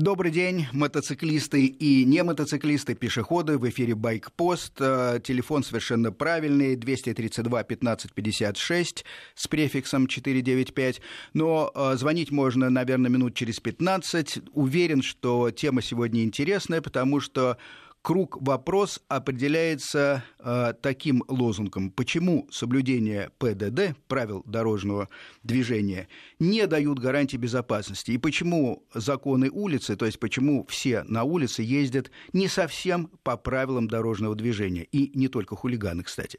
Добрый день, мотоциклисты и не мотоциклисты, пешеходы. В эфире Байкпост. Э, телефон совершенно правильный, 232 15 56 с префиксом 495. Но э, звонить можно, наверное, минут через 15. Уверен, что тема сегодня интересная, потому что круг вопрос определяется э, таким лозунгом. Почему соблюдение ПДД, правил дорожного движения, не дают гарантии безопасности? И почему законы улицы, то есть почему все на улице ездят не совсем по правилам дорожного движения? И не только хулиганы, кстати.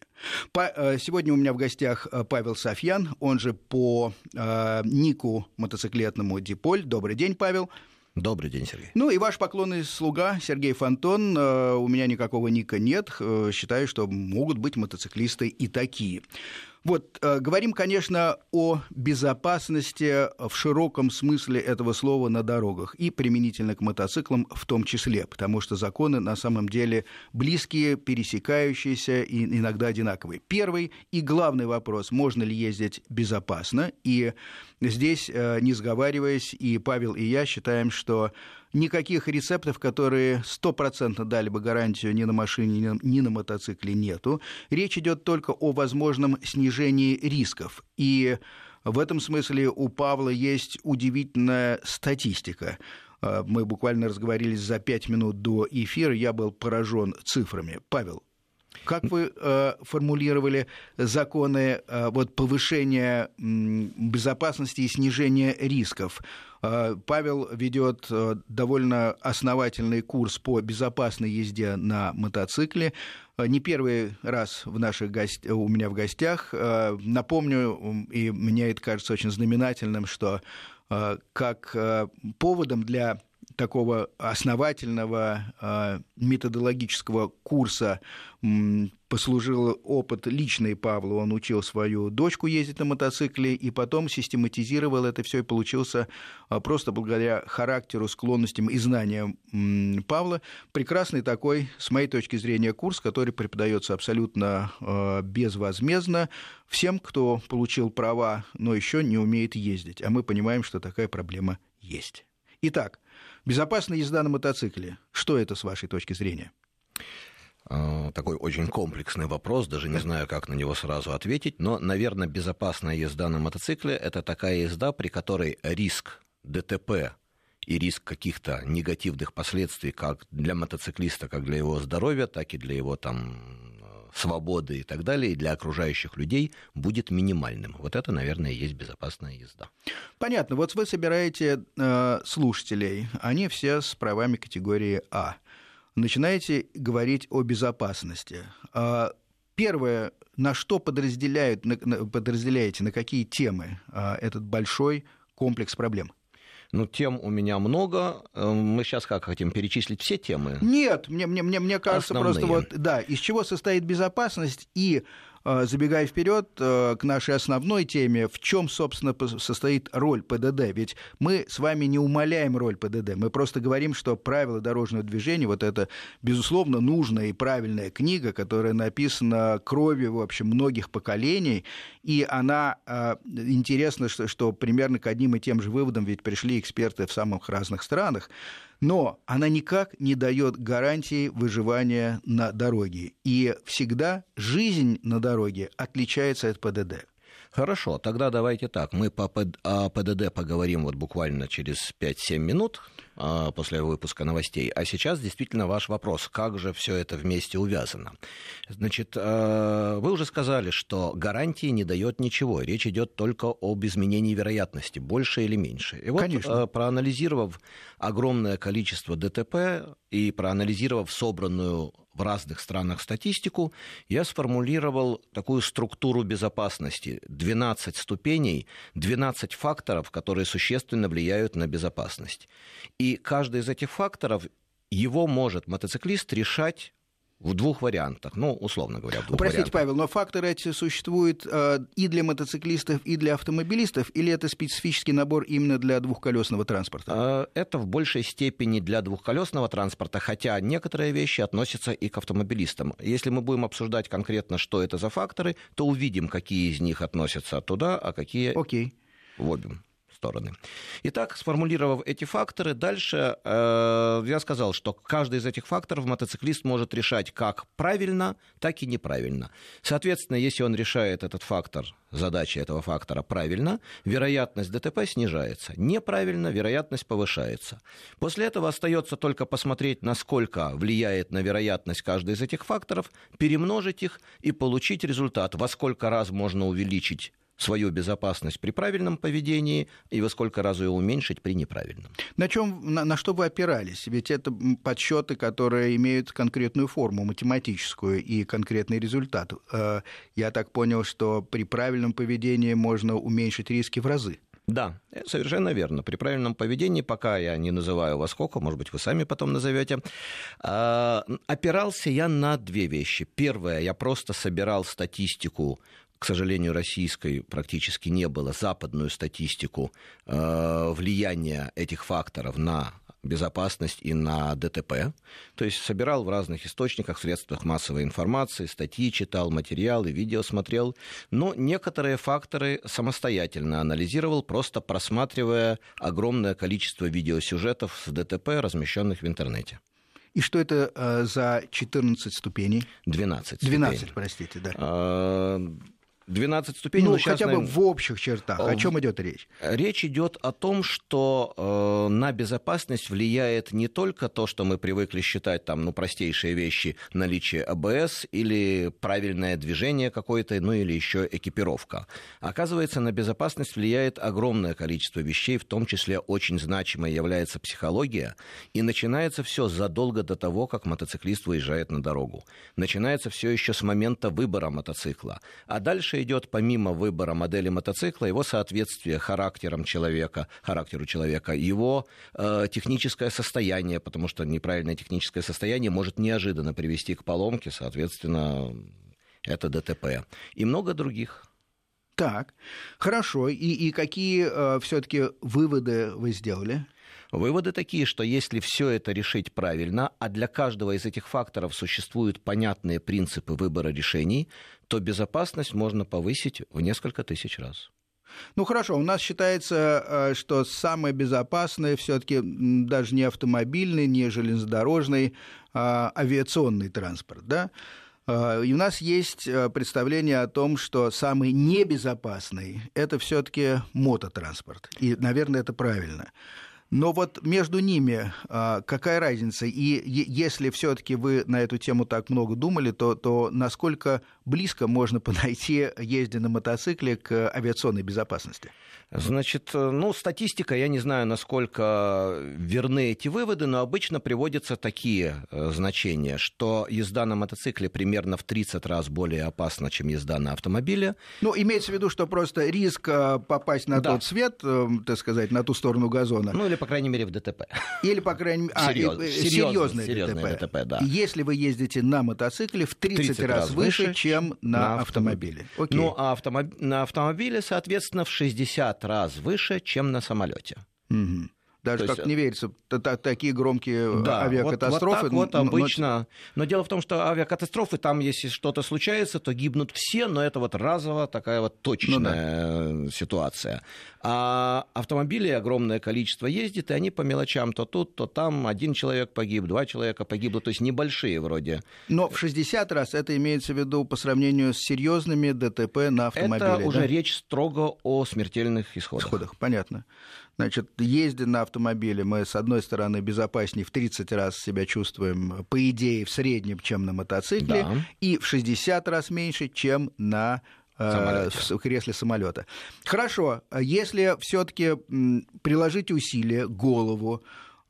По, э, сегодня у меня в гостях э, Павел Софьян, он же по э, нику мотоциклетному Диполь. Добрый день, Павел. Добрый день, Сергей. Ну и ваш поклонный слуга Сергей Фонтон. Э, у меня никакого ника нет. Э, считаю, что могут быть мотоциклисты и такие. Вот, э, говорим, конечно, о безопасности в широком смысле этого слова на дорогах и применительно к мотоциклам в том числе, потому что законы на самом деле близкие, пересекающиеся и иногда одинаковые. Первый и главный вопрос, можно ли ездить безопасно, и здесь, э, не сговариваясь, и Павел, и я считаем, что никаких рецептов, которые стопроцентно дали бы гарантию ни на машине, ни на мотоцикле нету. Речь идет только о возможном снижении рисков. И в этом смысле у Павла есть удивительная статистика. А, мы буквально разговорились за пять минут до эфира, я был поражен цифрами. Павел, как вы э, формулировали законы э, вот, повышения э, безопасности и снижения рисков? Э, Павел ведет э, довольно основательный курс по безопасной езде на мотоцикле. Э, не первый раз в наших гость... у меня в гостях. Напомню, и мне это кажется очень знаменательным, что как поводом для такого основательного э, методологического курса послужил опыт личный Павла. Он учил свою дочку ездить на мотоцикле и потом систематизировал это все и получился а, просто благодаря характеру, склонностям и знаниям Павла. Прекрасный такой, с моей точки зрения, курс, который преподается абсолютно а, безвозмездно всем, кто получил права, но еще не умеет ездить. А мы понимаем, что такая проблема есть. Итак, Безопасная езда на мотоцикле. Что это с вашей точки зрения? А, такой очень комплексный вопрос, даже не знаю, как на него сразу ответить, но, наверное, безопасная езда на мотоцикле – это такая езда, при которой риск ДТП и риск каких-то негативных последствий как для мотоциклиста, как для его здоровья, так и для его там свободы и так далее, для окружающих людей будет минимальным. Вот это, наверное, и есть безопасная езда. Понятно. Вот вы собираете э, слушателей, они все с правами категории А. Начинаете говорить о безопасности. Э, первое, на что подразделяют, на, подразделяете, на какие темы э, этот большой комплекс проблем? Ну, тем у меня много. Эм, мы сейчас как хотим перечислить все темы? Нет, мне, мне, мне, мне кажется, Основные. просто вот, да, из чего состоит безопасность и забегая вперед э, к нашей основной теме, в чем, собственно, состоит роль ПДД? Ведь мы с вами не умаляем роль ПДД, мы просто говорим, что правила дорожного движения, вот это, безусловно, нужная и правильная книга, которая написана кровью, в общем, многих поколений, и она, э, интересно, что, что примерно к одним и тем же выводам ведь пришли эксперты в самых разных странах, но она никак не дает гарантии выживания на дороге. И всегда жизнь на дороге отличается от ПДД. Хорошо, тогда давайте так. Мы по ПДД поговорим вот буквально через 5-7 минут после выпуска новостей. А сейчас действительно ваш вопрос, как же все это вместе увязано. Значит, а, вы уже сказали, что гарантии не дает ничего. Речь идет только об изменении вероятности, больше или меньше. И вот, Конечно. А, проанализировав огромное количество ДТП и проанализировав собранную в разных странах статистику, я сформулировал такую структуру безопасности. 12 ступеней, 12 факторов, которые существенно влияют на безопасность. И каждый из этих факторов его может мотоциклист решать в двух вариантах, ну, условно говоря, в двух Простите, вариантах. Павел, но факторы эти существуют э, и для мотоциклистов, и для автомобилистов, или это специфический набор именно для двухколесного транспорта? Э, это в большей степени для двухколесного транспорта, хотя некоторые вещи относятся и к автомобилистам. Если мы будем обсуждать конкретно, что это за факторы, то увидим, какие из них относятся туда, а какие Окей. в обе стороны. Итак, сформулировав эти факторы, дальше э, я сказал, что каждый из этих факторов мотоциклист может решать как правильно, так и неправильно. Соответственно, если он решает этот фактор, задачи этого фактора правильно, вероятность ДТП снижается. Неправильно, вероятность повышается. После этого остается только посмотреть, насколько влияет на вероятность каждый из этих факторов, перемножить их и получить результат, во сколько раз можно увеличить свою безопасность при правильном поведении и во сколько раз ее уменьшить при неправильном. На чем, на, на что вы опирались? Ведь это подсчеты, которые имеют конкретную форму математическую и конкретный результат. Э, я так понял, что при правильном поведении можно уменьшить риски в разы. Да, совершенно верно. При правильном поведении, пока я не называю вас сколько, может быть, вы сами потом назовете, э, опирался я на две вещи. Первое, я просто собирал статистику к сожалению, российской практически не было, западную статистику э, влияния этих факторов на безопасность и на ДТП. То есть собирал в разных источниках, средствах массовой информации, статьи читал, материалы, видео смотрел. Но некоторые факторы самостоятельно анализировал, просто просматривая огромное количество видеосюжетов с ДТП, размещенных в интернете. И что это э, за 14 ступеней? 12 ступеней. 12, простите, да. Э, 12 ступеней. Ну, хотя бы в общих чертах. О чем идет речь? Речь идет о том, что э, на безопасность влияет не только то, что мы привыкли считать там, ну, простейшие вещи, наличие АБС или правильное движение какое-то, ну или еще экипировка. Оказывается, на безопасность влияет огромное количество вещей, в том числе очень значимой является психология, и начинается все задолго до того, как мотоциклист выезжает на дорогу. Начинается все еще с момента выбора мотоцикла. А дальше идет помимо выбора модели мотоцикла, его соответствие характером человека, характеру человека, его э, техническое состояние, потому что неправильное техническое состояние может неожиданно привести к поломке, соответственно, это ДТП. И много других. Так, хорошо. И, и какие э, все-таки выводы вы сделали? Выводы такие, что если все это решить правильно, а для каждого из этих факторов существуют понятные принципы выбора решений, то безопасность можно повысить в несколько тысяч раз. Ну хорошо, у нас считается, э, что самое безопасное все-таки даже не автомобильный, не железнодорожный, а авиационный транспорт, да? Э, и у нас есть э, представление о том, что самый небезопасный это все-таки мототранспорт. И, наверное, это правильно. Но вот между ними а, какая разница? И если все-таки вы на эту тему так много думали, то, то насколько близко можно подойти, ездя на мотоцикле, к авиационной безопасности? Значит, э, ну, статистика, я не знаю, насколько верны эти выводы, но обычно приводятся такие э, значения, что езда на мотоцикле примерно в 30 раз более опасна, чем езда на автомобиле. Ну, имеется в виду, что просто риск э, попасть на да. тот свет, так сказать, на ту сторону газона. Ну, или, по крайней мере, в ДТП. Или, по крайней мере, а, Серьез, серьезное, серьезное ДТП. ДТП да. Если вы ездите на мотоцикле в 30, 30 раз, раз выше, чем на, на автомобиле. Окей. Ну, а автомоб... на автомобиле, соответственно, в 60 раз выше, чем на самолете. Угу. Даже То как есть... не верится, такие громкие э, да, авиакатастрофы. Вот, вот так вот обычно. Но... но дело в том, что авиакатастрофы, там, если что-то случается, то гибнут все, но это вот разово такая вот точечная ну, да. ситуация. А автомобилей огромное количество ездит, и они по мелочам то тут, то там один человек погиб, два человека погибло, то есть небольшие вроде. Но в 60 раз это имеется в виду по сравнению с серьезными ДТП на автомобиле. Это уже да? речь строго о смертельных исходах. Исходах, понятно. Значит, ездя на автомобиле, мы, с одной стороны, безопаснее в 30 раз себя чувствуем, по идее, в среднем, чем на мотоцикле, да. и в 60 раз меньше, чем на э, Самолете. в кресле самолета. Хорошо, если все-таки приложить усилия, голову,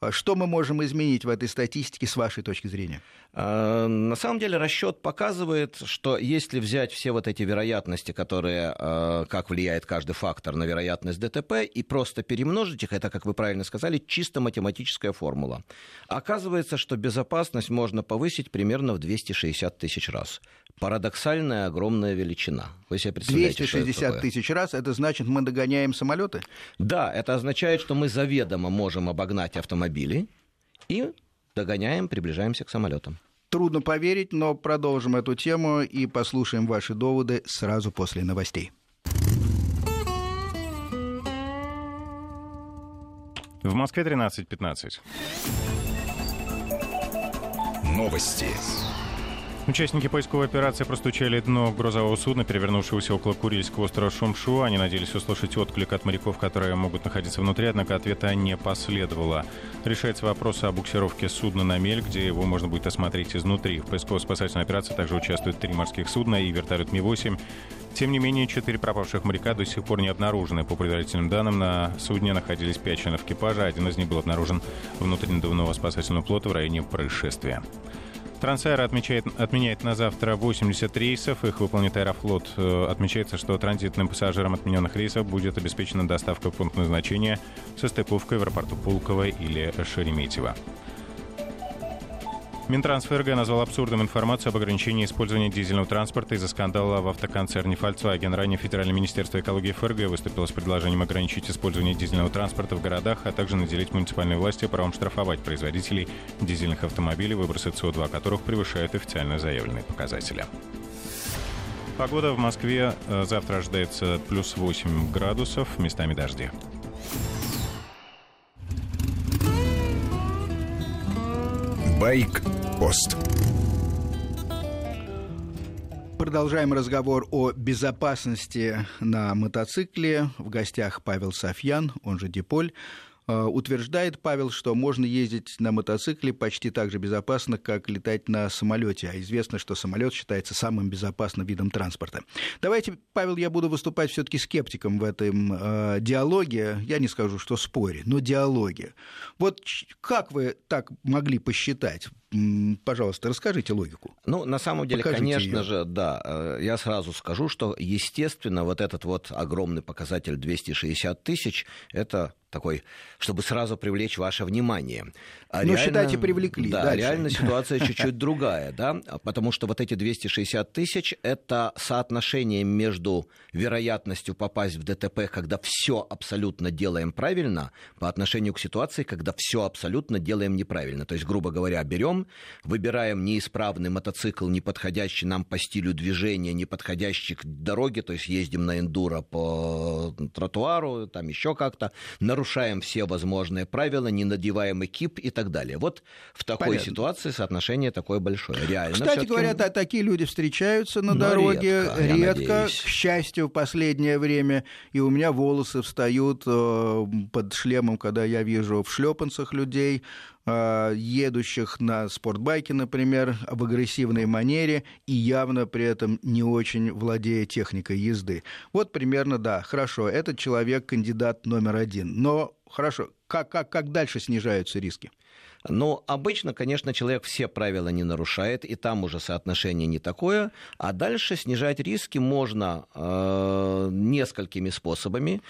что мы можем изменить в этой статистике с вашей точки зрения? Э, на самом деле расчет показывает, что если взять все вот эти вероятности, которые, э, как влияет каждый фактор на вероятность ДТП, и просто перемножить их, это, как вы правильно сказали, чисто математическая формула. Оказывается, что безопасность можно повысить примерно в 260 тысяч раз. Парадоксальная огромная величина. Вы себе представляете, 260 тысяч раз, это значит, мы догоняем самолеты? Да, это означает, что мы заведомо можем обогнать автомобили и догоняем, приближаемся к самолетам. Трудно поверить, но продолжим эту тему и послушаем ваши доводы сразу после новостей. В Москве 13.15. Новости. Участники поисковой операции простучали дно грузового судна, перевернувшегося около Курильского острова Шумшу. Они надеялись услышать отклик от моряков, которые могут находиться внутри, однако ответа не последовало. Решается вопрос о буксировке судна на мель, где его можно будет осмотреть изнутри. В поисково-спасательной операции также участвуют три морских судна и вертолет Ми-8. Тем не менее, четыре пропавших моряка до сих пор не обнаружены. По предварительным данным, на судне находились пять членов экипажа. Один из них был обнаружен внутри надувного спасательного плота в районе происшествия. Трансаэро отмечает, отменяет на завтра 80 рейсов. Их выполнит Аэрофлот. Э, отмечается, что транзитным пассажирам отмененных рейсов будет обеспечена доставка в пункт назначения со стыковкой в аэропорту Пулково или Шереметьево. Минтранс ФРГ назвал абсурдным информацию об ограничении использования дизельного транспорта из-за скандала в автоконцерне Volkswagen. Ранее Федеральное министерство экологии ФРГ выступило с предложением ограничить использование дизельного транспорта в городах, а также наделить муниципальные власти правом штрафовать производителей дизельных автомобилей, выбросы СО2 которых превышают официально заявленные показатели. Погода в Москве э, завтра ожидается плюс 8 градусов, местами дожди. Байк-пост. Продолжаем разговор о безопасности на мотоцикле. В гостях Павел Софьян, он же Диполь. Э, утверждает Павел, что можно ездить на мотоцикле почти так же безопасно, как летать на самолете. А известно, что самолет считается самым безопасным видом транспорта. Давайте, Павел, я буду выступать все-таки скептиком в этом э, диалоге. Я не скажу, что споре, но диалоге. Вот как вы так могли посчитать? Пожалуйста, расскажите логику. Ну, на самом деле, Покажите конечно ее. же, да. Э, я сразу скажу, что, естественно, вот этот вот огромный показатель 260 тысяч, это такой, чтобы сразу привлечь ваше внимание. А ну, реально, считайте, привлекли. Да, дальше. реально ситуация чуть-чуть другая, да, потому что вот эти 260 тысяч – это соотношение между вероятностью попасть в ДТП, когда все абсолютно делаем правильно, по отношению к ситуации, когда все абсолютно делаем неправильно. То есть, грубо говоря, берем, выбираем неисправный мотоцикл, не подходящий нам по стилю движения, не подходящий к дороге, то есть ездим на эндуро по тротуару, там еще как-то, нарушаем все возможные правила, не надеваем экип и так далее. Вот в такой Понятно. ситуации соотношение такое большое. Реально. Кстати говоря, да, такие люди встречаются на дороге редко, редко к счастью, в последнее время. И у меня волосы встают э, под шлемом, когда я вижу в шлепанцах людей, едущих на спортбайке, например, в агрессивной манере и явно при этом не очень владея техникой езды. Вот примерно, да, хорошо, этот человек кандидат номер один. Но хорошо, как, как, как дальше снижаются риски? Но обычно, конечно, человек все правила не нарушает, и там уже соотношение не такое. А дальше снижать риски можно э, несколькими способами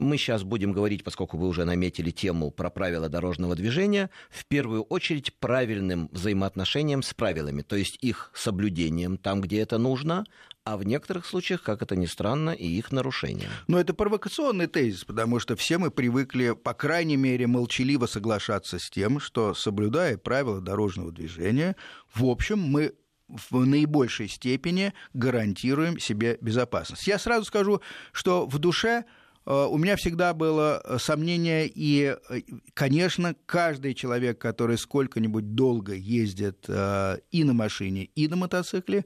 мы сейчас будем говорить, поскольку вы уже наметили тему про правила дорожного движения, в первую очередь правильным взаимоотношением с правилами, то есть их соблюдением там, где это нужно, а в некоторых случаях, как это ни странно, и их нарушением. Но это провокационный тезис, потому что все мы привыкли, по крайней мере, молчаливо соглашаться с тем, что, соблюдая правила дорожного движения, в общем, мы в наибольшей степени гарантируем себе безопасность. Я сразу скажу, что в душе у меня всегда было э, сомнение, и, э, конечно, каждый человек, который сколько-нибудь долго ездит и на машине, и на мотоцикле,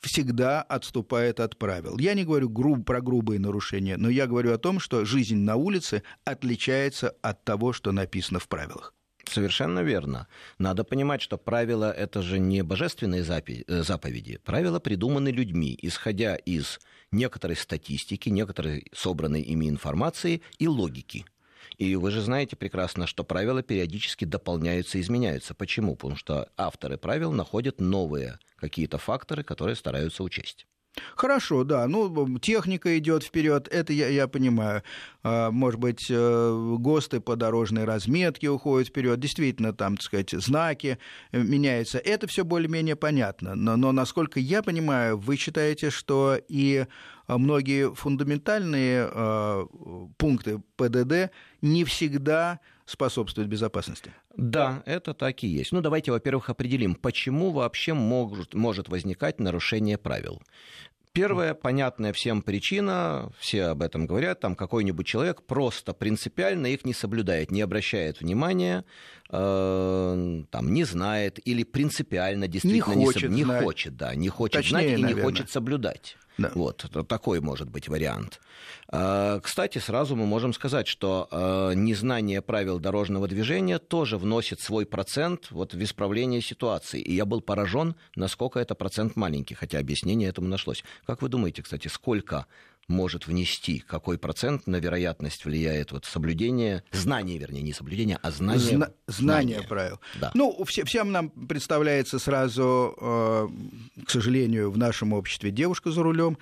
всегда отступает от правил. Я не говорю груб, про грубые нарушения, но я говорю о том, что жизнь на улице отличается от того, что написано в правилах. Совершенно верно. Надо понимать, что правила – это же не божественные заповеди. Правила придуманы людьми, исходя из некоторой статистики, некоторой собранной ими информации и логики. И вы же знаете прекрасно, что правила периодически дополняются и изменяются. Почему? Потому что авторы правил находят новые какие-то факторы, которые стараются учесть. Хорошо, да. Ну, техника идет вперед, это я, я понимаю. А, может быть, э, ГОСТы по дорожной разметке уходят вперед. Действительно, там, так сказать, знаки э, меняются. Это все более-менее понятно. Но, но, насколько я понимаю, вы считаете, что и многие фундаментальные э, пункты ПДД не всегда способствуют безопасности. Да, это так и есть. Ну, давайте, во-первых, определим, почему вообще может, может возникать нарушение правил. Первая понятная всем причина, все об этом говорят, там какой-нибудь человек просто принципиально их не соблюдает, не обращает внимания, э, там, не знает или принципиально действительно не хочет, не, соб... не хочет, да, не хочет Точнее, знать и наверное. не хочет соблюдать. Да. Вот, такой может быть вариант. А, Кстати, сразу мы можем сказать, что а, незнание правил дорожного движения тоже вносит свой процент вот в исправление ситуации. И я был поражен, насколько это процент маленький, хотя объяснение этому нашлось. Как вы думаете, кстати, сколько может внести, какой процент на вероятность влияет вот соблюдение, знание, вернее, не соблюдение, а знание, Зна- знание правил. Да. Ну, все- всем нам представляется сразу, э, к сожалению, в нашем обществе девушка за рулем,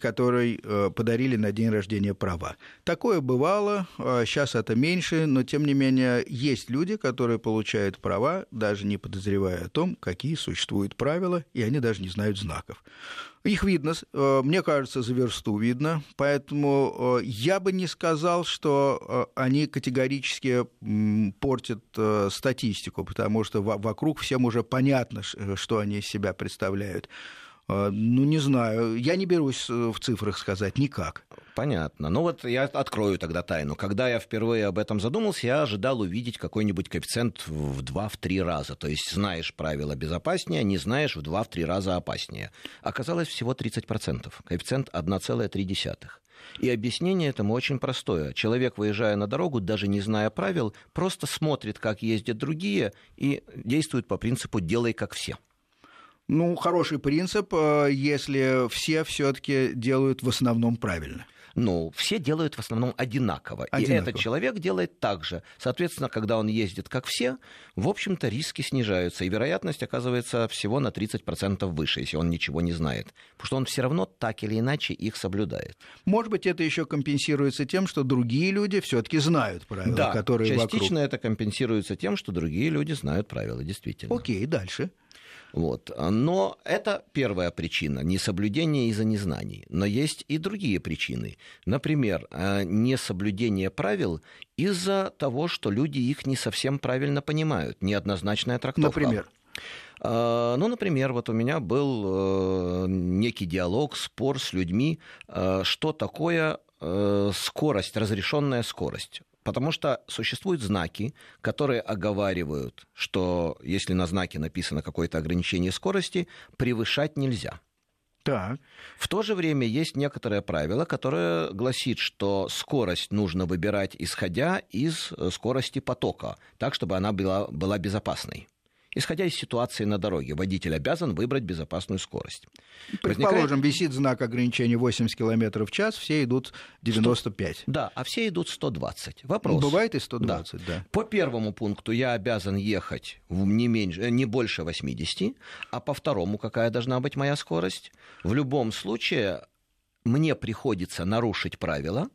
которой э, подарили на день рождения права. Такое бывало, сейчас это меньше, но тем не менее есть люди, которые получают права, даже не подозревая о том, какие существуют правила, и они даже не знают знаков. Их видно, э, мне кажется, за версту видно, поэтому э, я бы не сказал, что э, они категорически портят э, статистику, потому что во- вокруг всем уже понятно, что они из себя представляют. Э, Ну, не знаю, я не берусь э, в цифрах сказать никак. Понятно. Ну вот я открою тогда тайну. Когда я впервые об этом задумался, я ожидал увидеть какой-нибудь коэффициент в 2-3 раза. То есть знаешь правила безопаснее, не знаешь в 2-3 раза опаснее. Оказалось всего 30%. Коэффициент 1,3. И объяснение этому очень простое. Человек, выезжая на дорогу, даже не зная правил, просто смотрит, как ездят другие, и действует по принципу «делай как все». Ну, хороший принцип, э, если все все-таки делают в основном правильно. Ну, все делают в основном одинаково. И Одинаково. этот человек делает так же. Соответственно, когда он ездит как все, в общем-то, риски снижаются. И вероятность оказывается всего на 30% выше, если он ничего не знает. Потому что он все равно так или иначе их соблюдает. Может быть, это еще компенсируется тем, что другие люди все-таки знают правила, да, которые частично вокруг. это компенсируется тем, что другие люди знают правила, действительно. Окей, дальше. Вот. Но это первая причина – несоблюдение из-за незнаний. Но есть и другие причины. Например, э, несоблюдение правил из-за того, что люди их не совсем правильно понимают, неоднозначная трактовка. Например? Э, Ну, например, вот у меня был э, некий диалог, спор с людьми, что такое скорость, разрешенная скорость. Потому что существуют знаки, которые оговаривают, что если на знаке написано какое-то ограничение скорости, превышать нельзя. Так. В то же время есть некоторое правило, которое гласит, что скорость нужно выбирать исходя из э, скорости потока, так, чтобы она была, была безопасной. Исходя из ситуации на дороге, водитель обязан выбрать безопасную скорость. Предположим, висит знак ограничения 80 км в час, все идут 95. Да, а все идут 120. Вопрос. Бывает и 120, да. По первому пункту я обязан ехать в не, меньше, э, не больше 80, а по второму какая должна быть моя скорость? В любом случае мне приходится нарушить правила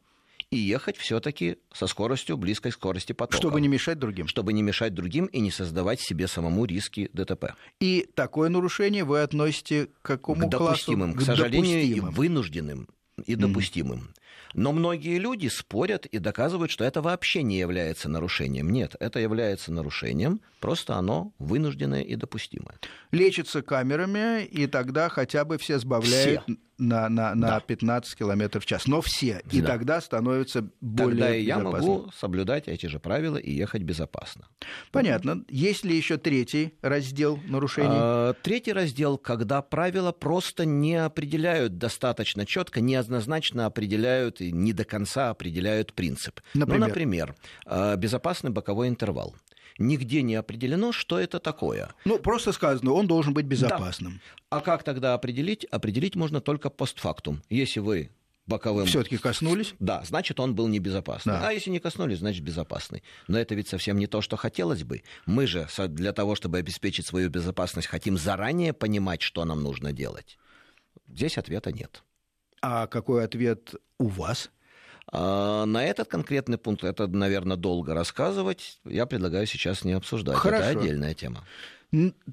и ехать все-таки со скоростью близкой к скорости потока. Чтобы не мешать другим. чтобы не мешать другим и не создавать себе самому риски ДТП. И такое нарушение вы относите к какому к допустимым, классу? к сожалению, допустимым. вынужденным и допустимым. Но многие люди спорят и доказывают, что это вообще не является нарушением. Нет, это является нарушением, просто оно вынужденное и допустимое. Лечится камерами, и тогда хотя бы все сбавляют Все. на, на, на Да. 15 км в час. Но все. И Да. тогда становится более Тогда и я безопасным. могу соблюдать эти же правила и ехать безопасно. Понятно. Есть ли еще третий раздел нарушений? А, Третий раздел, когда правила просто не определяют достаточно четко, неоднозначно определяют и не до конца определяют принцип. Например? Ну, например, а, безопасный боковой интервал. Нигде не определено, что это такое. Ну, просто сказано, он должен быть безопасным. А как тогда определить? Определить можно только постфактум. Если вы боковым... Все-таки коснулись. Да, значит, он был небезопасный. Да. А если не коснулись, значит, безопасный. Но это ведь совсем не то, что хотелось бы. Мы же для того, чтобы обеспечить свою безопасность, хотим заранее понимать, что нам нужно делать. Здесь ответа нет. А какой ответ у вас? А на этот конкретный пункт, это, наверное, долго рассказывать, я предлагаю сейчас не обсуждать. Хорошо. Это отдельная тема.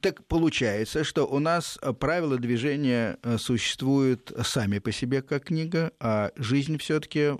Так получается, что у нас э, правила движения э, существуют сами по себе как книга, а жизнь все-таки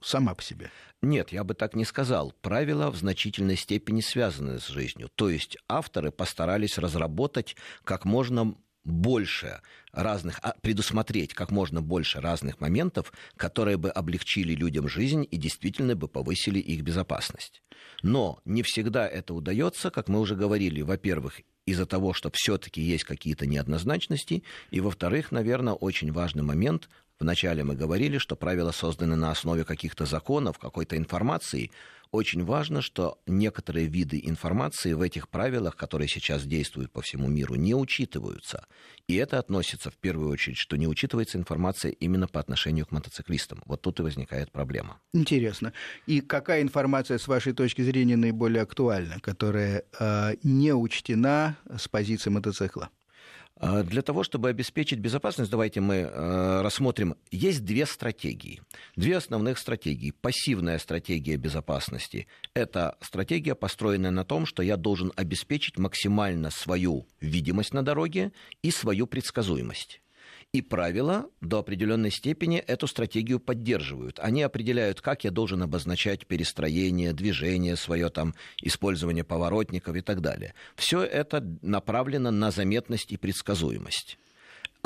сама по себе. Нет, я бы так не сказал. Правила в значительной степени связаны с жизнью. То есть авторы постарались разработать как можно больше разных, а, предусмотреть как можно больше разных моментов, которые бы облегчили людям жизнь и действительно бы повысили их безопасность. Но не всегда это удается, как мы уже говорили, во-первых, из-за того, что все-таки есть какие-то неоднозначности, и, во-вторых, наверное, очень важный момент Вначале мы говорили, что правила созданы на основе каких-то законов, какой-то информации. Очень важно, что некоторые виды информации в этих правилах, которые сейчас действуют по всему миру, не учитываются. И это относится в первую очередь, что не учитывается информация именно по отношению к мотоциклистам. Вот тут и возникает проблема. Интересно. И какая информация, с вашей точки зрения, наиболее актуальна, которая э, не учтена с позиции мотоцикла? А, для того, чтобы обеспечить безопасность, давайте мы э, рассмотрим. Есть две стратегии. Две основных стратегии. Пассивная стратегия безопасности – это стратегия, построенная на том, что я должен обеспечить максимально свою видимость на дороге и свою предсказуемость. И правила до определенной степени эту стратегию поддерживают. Они определяют, как я должен обозначать перестроение, движение свое, там, использование поворотников и так далее. Все это направлено на заметность и предсказуемость.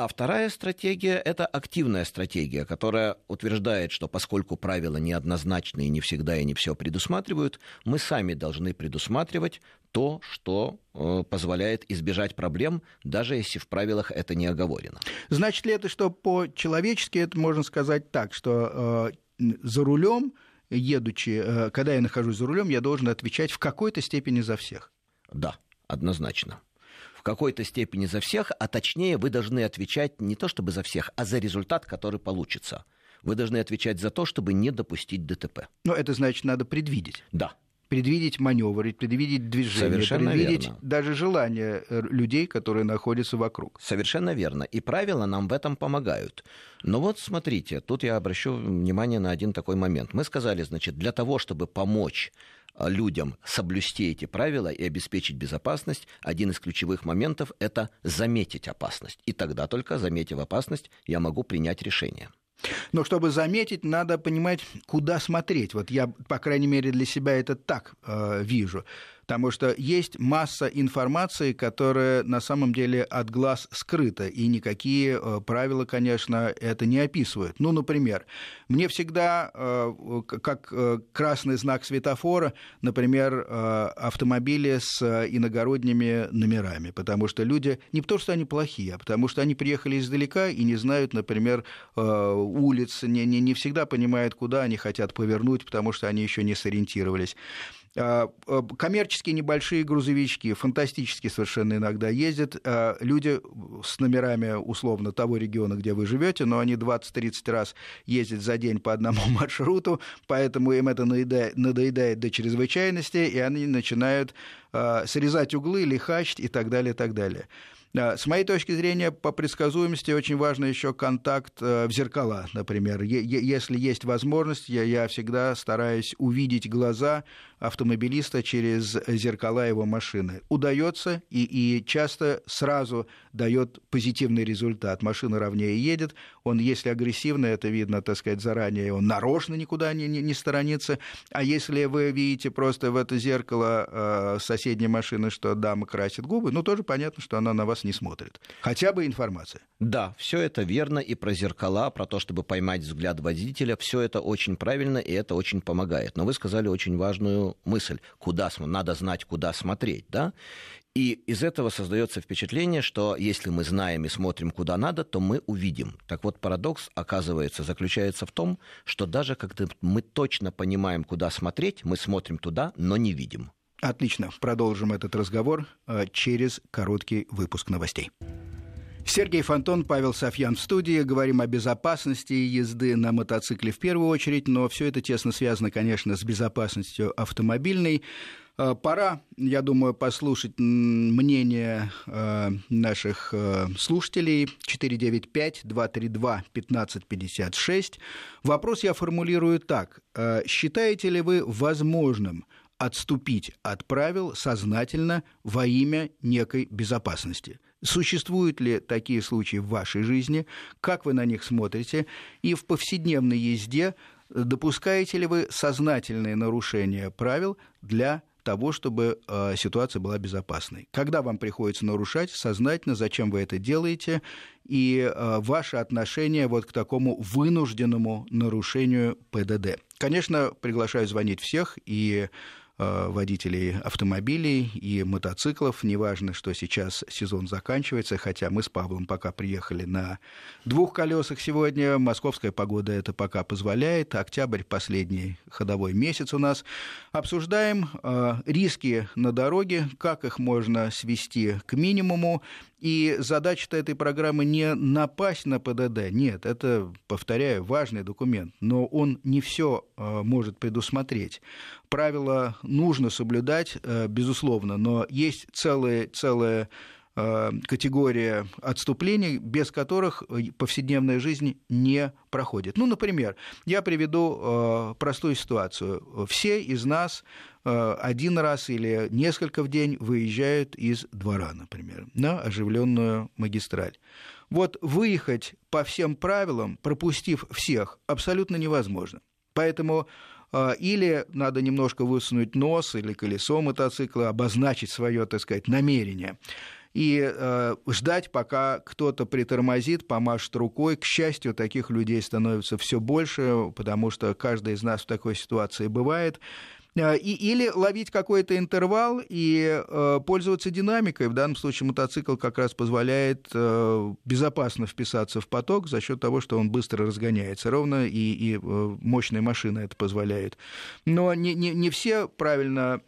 А вторая стратегия – это активная стратегия, которая утверждает, что поскольку правила неоднозначные, не всегда и не все предусматривают, мы сами должны предусматривать то, что э, позволяет избежать проблем, даже если в правилах это не оговорено. Значит ли это, что по-человечески это можно сказать так, что э, за рулем, едучи, э, когда я нахожусь за рулем, я должен отвечать в какой-то степени за всех? Да, однозначно в какой-то степени за всех, а точнее вы должны отвечать не то чтобы за всех, а за результат, который получится. Вы должны отвечать за то, чтобы не допустить ДТП. Но это значит, надо предвидеть. Да предвидеть маневры, предвидеть движение, Совершенно предвидеть верно. даже желания э, людей, которые находятся вокруг. Совершенно верно. И правила нам в этом помогают. Но вот смотрите, тут я обращу внимание на один такой момент. Мы сказали, значит, для того, чтобы помочь людям соблюсти эти правила и обеспечить безопасность, один из ключевых моментов – это заметить опасность. И тогда только, заметив опасность, я могу принять решение. Но чтобы заметить, надо понимать, куда смотреть. Вот я, по крайней мере, для себя это так э, вижу потому что есть масса информации, которая на самом деле от глаз скрыта, и никакие э, правила, конечно, это не описывают. Ну, например, мне всегда, э, как э, красный знак светофора, например, автомобили с иногородними номерами, потому что люди, не потому что они плохие, а потому что они приехали издалека и не знают, например, улиц, не, не, не всегда понимают, куда они хотят повернуть, потому что они еще не сориентировались. А, а, коммерческие небольшие грузовички, фантастически совершенно иногда ездят. А, люди с номерами условно того региона, где вы живете, но они 20-30 раз ездят за день по одному маршруту, поэтому им это надоедает, до чрезвычайности, и они начинают срезать углы, лихачить и так далее, и так далее. С моей точки зрения, по предсказуемости очень важно еще контакт э, в зеркала, например. Если есть возможность, я всегда стараюсь увидеть глаза автомобилиста через зеркала его машины. Удается и, и часто сразу дает позитивный результат. Машина ровнее едет, он, если агрессивно, это видно, так сказать, заранее, он нарочно никуда не, не, не сторонится. А если вы видите просто в это зеркало э, соседней машины, что дама красит губы, ну, тоже понятно, что она на вас не смотрит. Хотя бы информация. Да, все это верно, и про зеркала, про то, чтобы поймать взгляд водителя, все это очень правильно, и это очень помогает. Но вы сказали очень важную мысль, куда надо знать, куда смотреть, да? И из этого создается впечатление, что если мы знаем и смотрим куда надо, то мы увидим. Так вот, парадокс, оказывается, заключается в том, что даже когда мы точно понимаем, куда смотреть, мы смотрим туда, но не видим. Отлично. Продолжим этот разговор э, через короткий выпуск новостей. Сергей Фонтон, Павел Софьян в студии. Говорим о безопасности езды на мотоцикле в первую очередь, но все это тесно связано, конечно, с безопасностью автомобильной. Э, пора, я думаю, послушать мнение э, наших э, слушателей 495-232-1556. Вопрос я формулирую так. Считаете ли вы возможным отступить от правил сознательно во имя некой безопасности? Существуют ли такие случаи в вашей жизни? Как вы на них смотрите? И в повседневной езде допускаете ли вы сознательные нарушения правил для того, чтобы э, ситуация была безопасной. Когда вам приходится нарушать, сознательно, зачем вы это делаете, и э, ваше отношение вот к такому вынужденному нарушению ПДД. Конечно, приглашаю звонить всех и водителей автомобилей и мотоциклов. Неважно, что сейчас сезон заканчивается, хотя мы с Павлом пока приехали на двух колесах сегодня. Московская погода это пока позволяет. Октябрь последний ходовой месяц у нас. Обсуждаем э, риски на дороге, как их можно свести к минимуму. И задача этой программы не напасть на ПДД. Нет, это, повторяю, важный документ, но он не все э, может предусмотреть. Правила нужно соблюдать, э, безусловно, но есть целая э, категория отступлений, без которых повседневная жизнь не проходит. Ну, например, я приведу простую ситуацию. Все из нас Э, один раз или несколько в день выезжают из двора, например, на оживленную магистраль. Вот выехать по всем правилам, пропустив всех, абсолютно невозможно. Поэтому э, или надо немножко высунуть нос или колесо мотоцикла, обозначить свое, так сказать, намерение и э, ждать, пока кто-то притормозит, помашет рукой. К счастью, таких людей становится все больше, потому что каждый из нас в такой ситуации бывает. Э, и, или ловить какой-то интервал и э, пользоваться динамикой. В данном случае мотоцикл как раз позволяет э, безопасно вписаться в поток за счет того, что он быстро разгоняется. Ровно и, и э, мощная машина это позволяет. Но не, не, не все правильно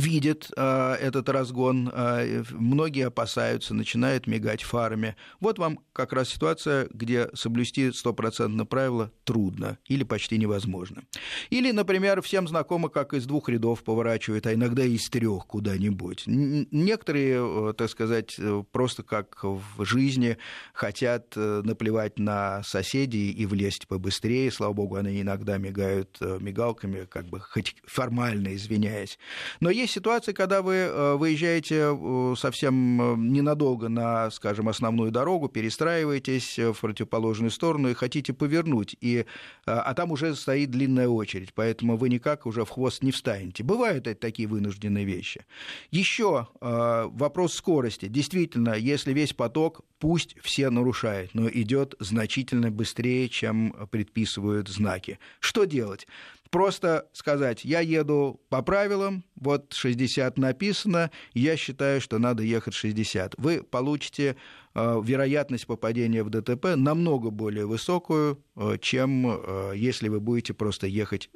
видят э, этот разгон, э, многие опасаются, начинают мигать фарами. Вот вам как раз ситуация, где соблюсти стопроцентно правило трудно или почти невозможно. Или, например, всем знакомо, как из двух рядов поворачивают, а иногда из трех куда-нибудь. Некоторые, э, так сказать, э, просто как в жизни хотят э, наплевать на соседей и влезть побыстрее. Слава богу, они иногда мигают мигалками, как бы хоть формально извиняясь. Но есть ситуации, когда вы э, выезжаете э, совсем э, ненадолго на, скажем, основную дорогу, перестраиваетесь в противоположную сторону и хотите повернуть, и, а там уже стоит длинная очередь, поэтому вы никак уже в хвост не встанете. Бывают это такие вынужденные вещи. Еще вопрос скорости. Действительно, если весь поток, пусть все нарушают, но идет значительно быстрее, чем предписывают знаки. Что делать? Просто сказать, я еду по правилам, вот 60 написано, я считаю, что надо ехать 60. Вы получите вероятность попадения в ДТП намного более высокую, э, чем э, если вы будете просто ехать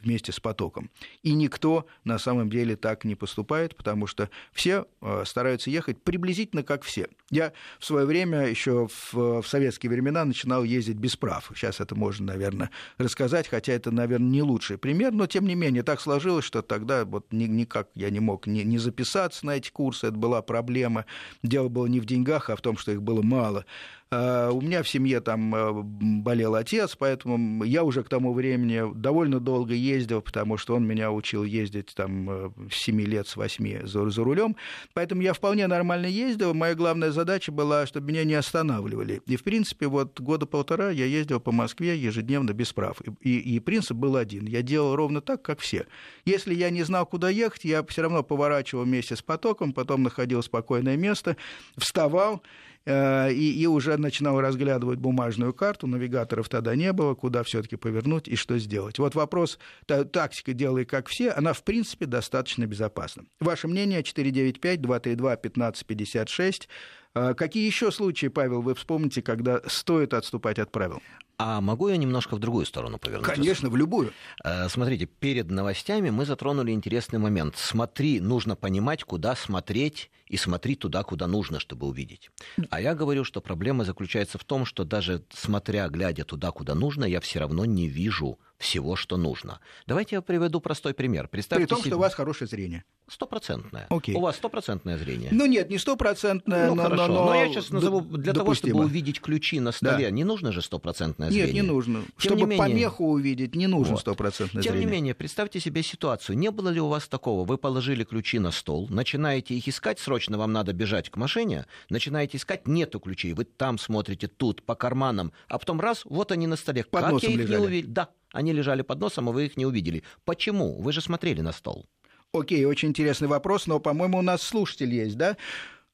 вместе с потоком. И никто на самом деле так не поступает, потому что все стараются ехать приблизительно как все. Я в свое время еще в, в советские времена начинал ездить без прав. Сейчас это можно, наверное, рассказать, хотя это, наверное, не лучший пример, но тем не менее так сложилось, что тогда вот никак я не мог не записаться на эти курсы, это была проблема. Дело было не в деньгах, а в том, том, что их было мало. А, у меня в семье там э, болел отец, поэтому я уже к тому времени довольно долго ездил, потому что он меня учил ездить там э, с 7 лет, с 8 за, за рулем. Поэтому я вполне нормально ездил. Моя главная задача была, чтобы меня не останавливали. И, в принципе, вот года полтора я ездил по Москве ежедневно без прав. И, и, принцип был один. Я делал ровно так, как все. Если я не знал, куда ехать, я все равно поворачивал вместе с потоком, потом находил спокойное место, вставал, Э, и, и уже начинал разглядывать бумажную карту, навигаторов тогда не было, куда все-таки повернуть и что сделать. Вот вопрос, та, тактика «делай как все», она в принципе достаточно безопасна. Ваше мнение 495-232-1556. Э, какие еще случаи, Павел, вы вспомните, когда стоит отступать от правил? А могу я немножко в другую сторону повернуться? Конечно, в любую. Э, смотрите, перед новостями мы затронули интересный момент. Смотри, нужно понимать, куда смотреть, и смотри туда, куда нужно, чтобы увидеть. А я говорю, что проблема заключается в том, что даже смотря, глядя туда, куда нужно, я все равно не вижу всего, что нужно. Давайте я приведу простой пример. Представьте При том, себе... что у вас хорошее зрение. Стопроцентное. Окей. У вас стопроцентное зрение. Ну нет, не стопроцентное. Ну но, хорошо, но, но, но я сейчас назову, для допустимо. того, чтобы увидеть ключи на столе, да. не нужно же стопроцентное зрение? Нет, не нужно. Тем чтобы не менее... помеху увидеть, не нужно стопроцентное вот. Тем зрение. не менее, представьте себе ситуацию. Не было ли у вас такого? Вы положили ключи на стол, начинаете их искать, срочно вам надо бежать к машине, начинаете искать, нету ключей, вы там смотрите, тут, по карманам, а потом раз, вот они на столе. Под как носом я их лежали. не увидел? Да, они лежали под носом, а вы их не увидели. Почему? Вы же смотрели на стол. Окей, очень интересный вопрос, но, по-моему, у нас слушатель есть, да?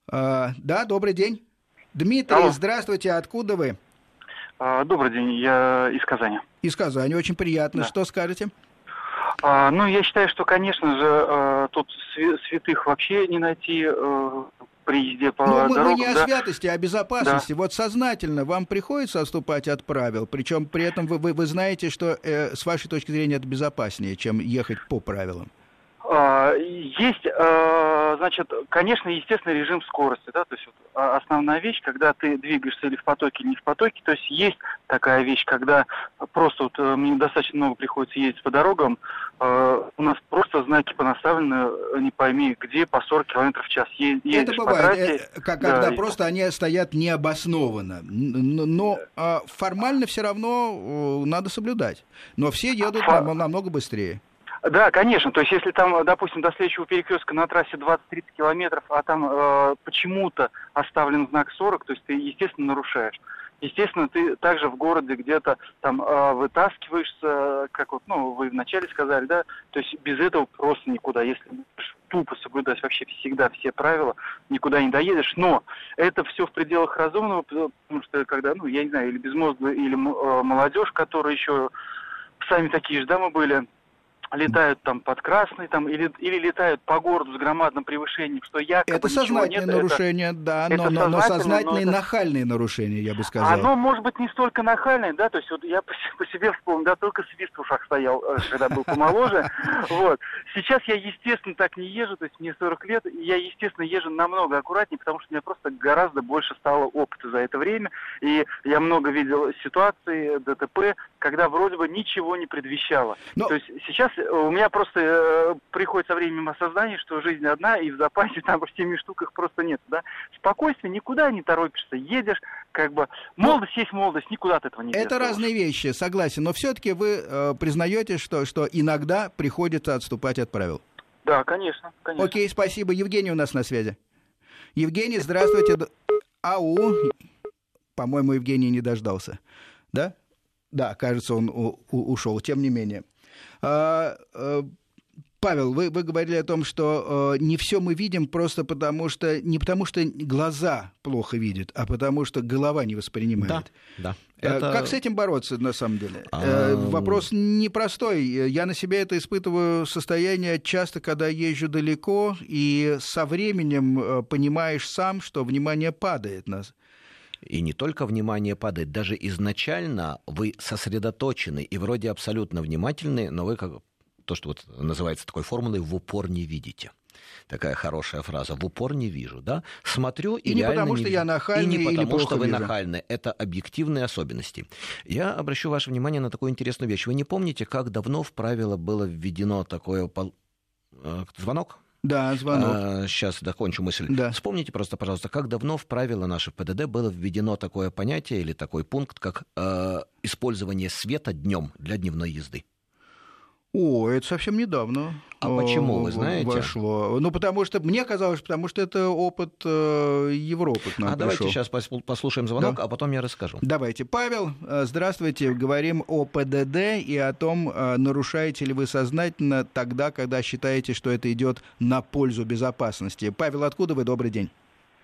А, да, добрый день. Дмитрий, Алло. здравствуйте, откуда вы? А, добрый день, я из Казани. Из Казани, очень приятно. Да. Что скажете? А, ну, я считаю, что, конечно же, а, тут святых вообще не найти а, при езде по ну, мы, дорогам. Мы не да? о святости, а о безопасности. Да. Вот сознательно вам приходится отступать от правил, причем при этом вы, вы, вы знаете, что э, с вашей точки зрения это безопаснее, чем ехать по правилам. А, есть, а, значит, конечно, естественный режим скорости, да, то есть вот а, основная вещь, когда ты двигаешься или в потоке, или не в потоке, то есть есть такая вещь, когда просто вот э, мне достаточно много приходится ездить по дорогам, у нас просто знаки понаставлены, не пойми где, по 40 км в час ездишь Это бывает, по трассе. Э, когда да, просто и... они стоят необоснованно, но формально все равно надо соблюдать, но все едут намного быстрее. Да, конечно. То есть, если там, допустим, до следующего перекрестка на трассе 20-30 километров, а там э, почему-то оставлен знак 40, то есть ты, естественно, нарушаешь. Естественно, ты также в городе где-то там э, вытаскиваешься, как вот, ну, вы вначале сказали, да, то есть без этого просто никуда. Если тупо соблюдать вообще всегда все правила, никуда не доедешь. Но это все в пределах разумного, потому что когда, ну, я не знаю, или безмозглые, или э, молодежь, которая еще сами такие же, да, мы были, летают там под красный, там, или, или летают по городу с громадным превышением, что якобы Это сознательное нет, нарушение, это, да, но, но, но сознательные но это... нахальные нарушения, я бы сказал. Оно может быть не столько нахальное, да, то есть вот я по, по себе вспомнил, да, только свист в ушах стоял, э, когда был помоложе, вот. Сейчас я, естественно, так не езжу, то есть мне 40 лет, и я, естественно, езжу намного аккуратнее, потому что у меня просто гораздо больше стало опыта за это время, и я много видел ситуаций, ДТП, когда вроде бы ничего не предвещало. Но... То есть сейчас у меня просто э, приходит со временем осознание, что жизнь одна, и в запасе там в семи штуках просто нет, да. Спокойствие, никуда не торопишься, едешь, как бы, молодость есть молодость, никуда от этого не Это разные вещи, согласен, но все-таки вы э, признаете, что, что иногда приходится отступать от правил? Да, конечно, конечно. Окей, спасибо. Евгений у нас на связи. Евгений, здравствуйте. Ау. По-моему, Евгений не дождался. Да? Да, кажется, он ушел. Тем не менее. А, а, Павел, вы, вы говорили о том, что э, не все мы видим просто потому, что не потому, что глаза плохо видят, а потому что голова не воспринимает. Да, да. Э, это... Как с этим бороться на самом деле? А... Э, вопрос непростой. Я на себе это испытываю состояние часто, когда езжу далеко, и со временем э, понимаешь сам, что внимание падает на и не только внимание падает, даже изначально вы сосредоточены и вроде абсолютно внимательны, но вы как то, что вот называется такой формулой, в упор не видите такая хорошая фраза. В упор не вижу, да? Смотрю и, и не потому, что я нахальный, и не потому, что вы вижу. нахальны. Это объективные особенности. Я обращу ваше внимание на такую интересную вещь. Вы не помните, как давно в правило было введено такое э, звонок? Да, звонок. А, сейчас докончу мысль. Да. Вспомните просто, пожалуйста, как давно в правила наши ПДД было введено такое понятие или такой пункт, как э, использование света днем для дневной езды? О, это совсем недавно. А почему, вы знаете? Вошло. Ну, потому что, мне казалось, потому что это опыт э, Европы к нам А пришел. давайте сейчас послушаем звонок, да? а потом я расскажу. Давайте. Павел, э, здравствуйте. Говорим о ПДД и о том, э, нарушаете ли вы сознательно тогда, когда считаете, что это идет на пользу безопасности. Павел, откуда вы? Добрый день.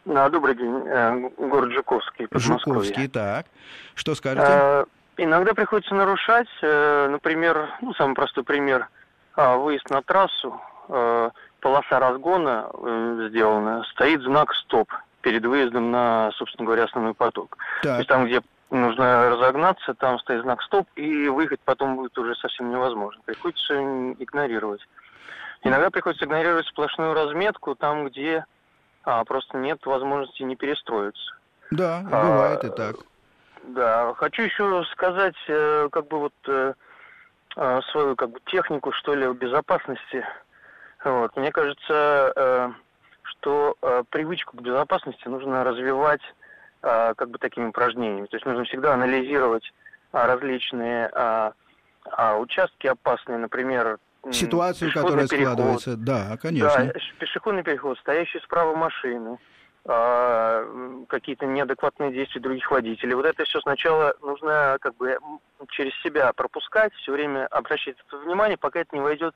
Да, добрый день. Э, город Жуковский, Жуковский, так. Что скажете? Иногда приходится нарушать, э, например, ну, самый простой пример, а, выезд на трассу, э, полоса разгона э, сделана, стоит знак «стоп» перед выездом на, собственно говоря, основной поток. Так. То есть там, где нужно разогнаться, там стоит знак «стоп», и выехать потом будет уже совсем невозможно. Приходится игнорировать. Иногда приходится игнорировать сплошную разметку там, где а, просто нет возможности не перестроиться. Да, бывает а, и так. Да, хочу еще сказать, э, как бы вот э, э, свою как бы технику, что ли, безопасности. Вот. Мне кажется, что привычку к безопасности нужно развивать как бы такими упражнениями. То есть нужно всегда анализировать различные участки опасные, например, ситуацию, которая переход, складывается. Да, конечно. Да, пешеходный переход, стоящий справа машины, какие-то неадекватные действия других водителей. Вот это все сначала нужно как бы через себя пропускать, все время обращать это внимание, пока это не войдет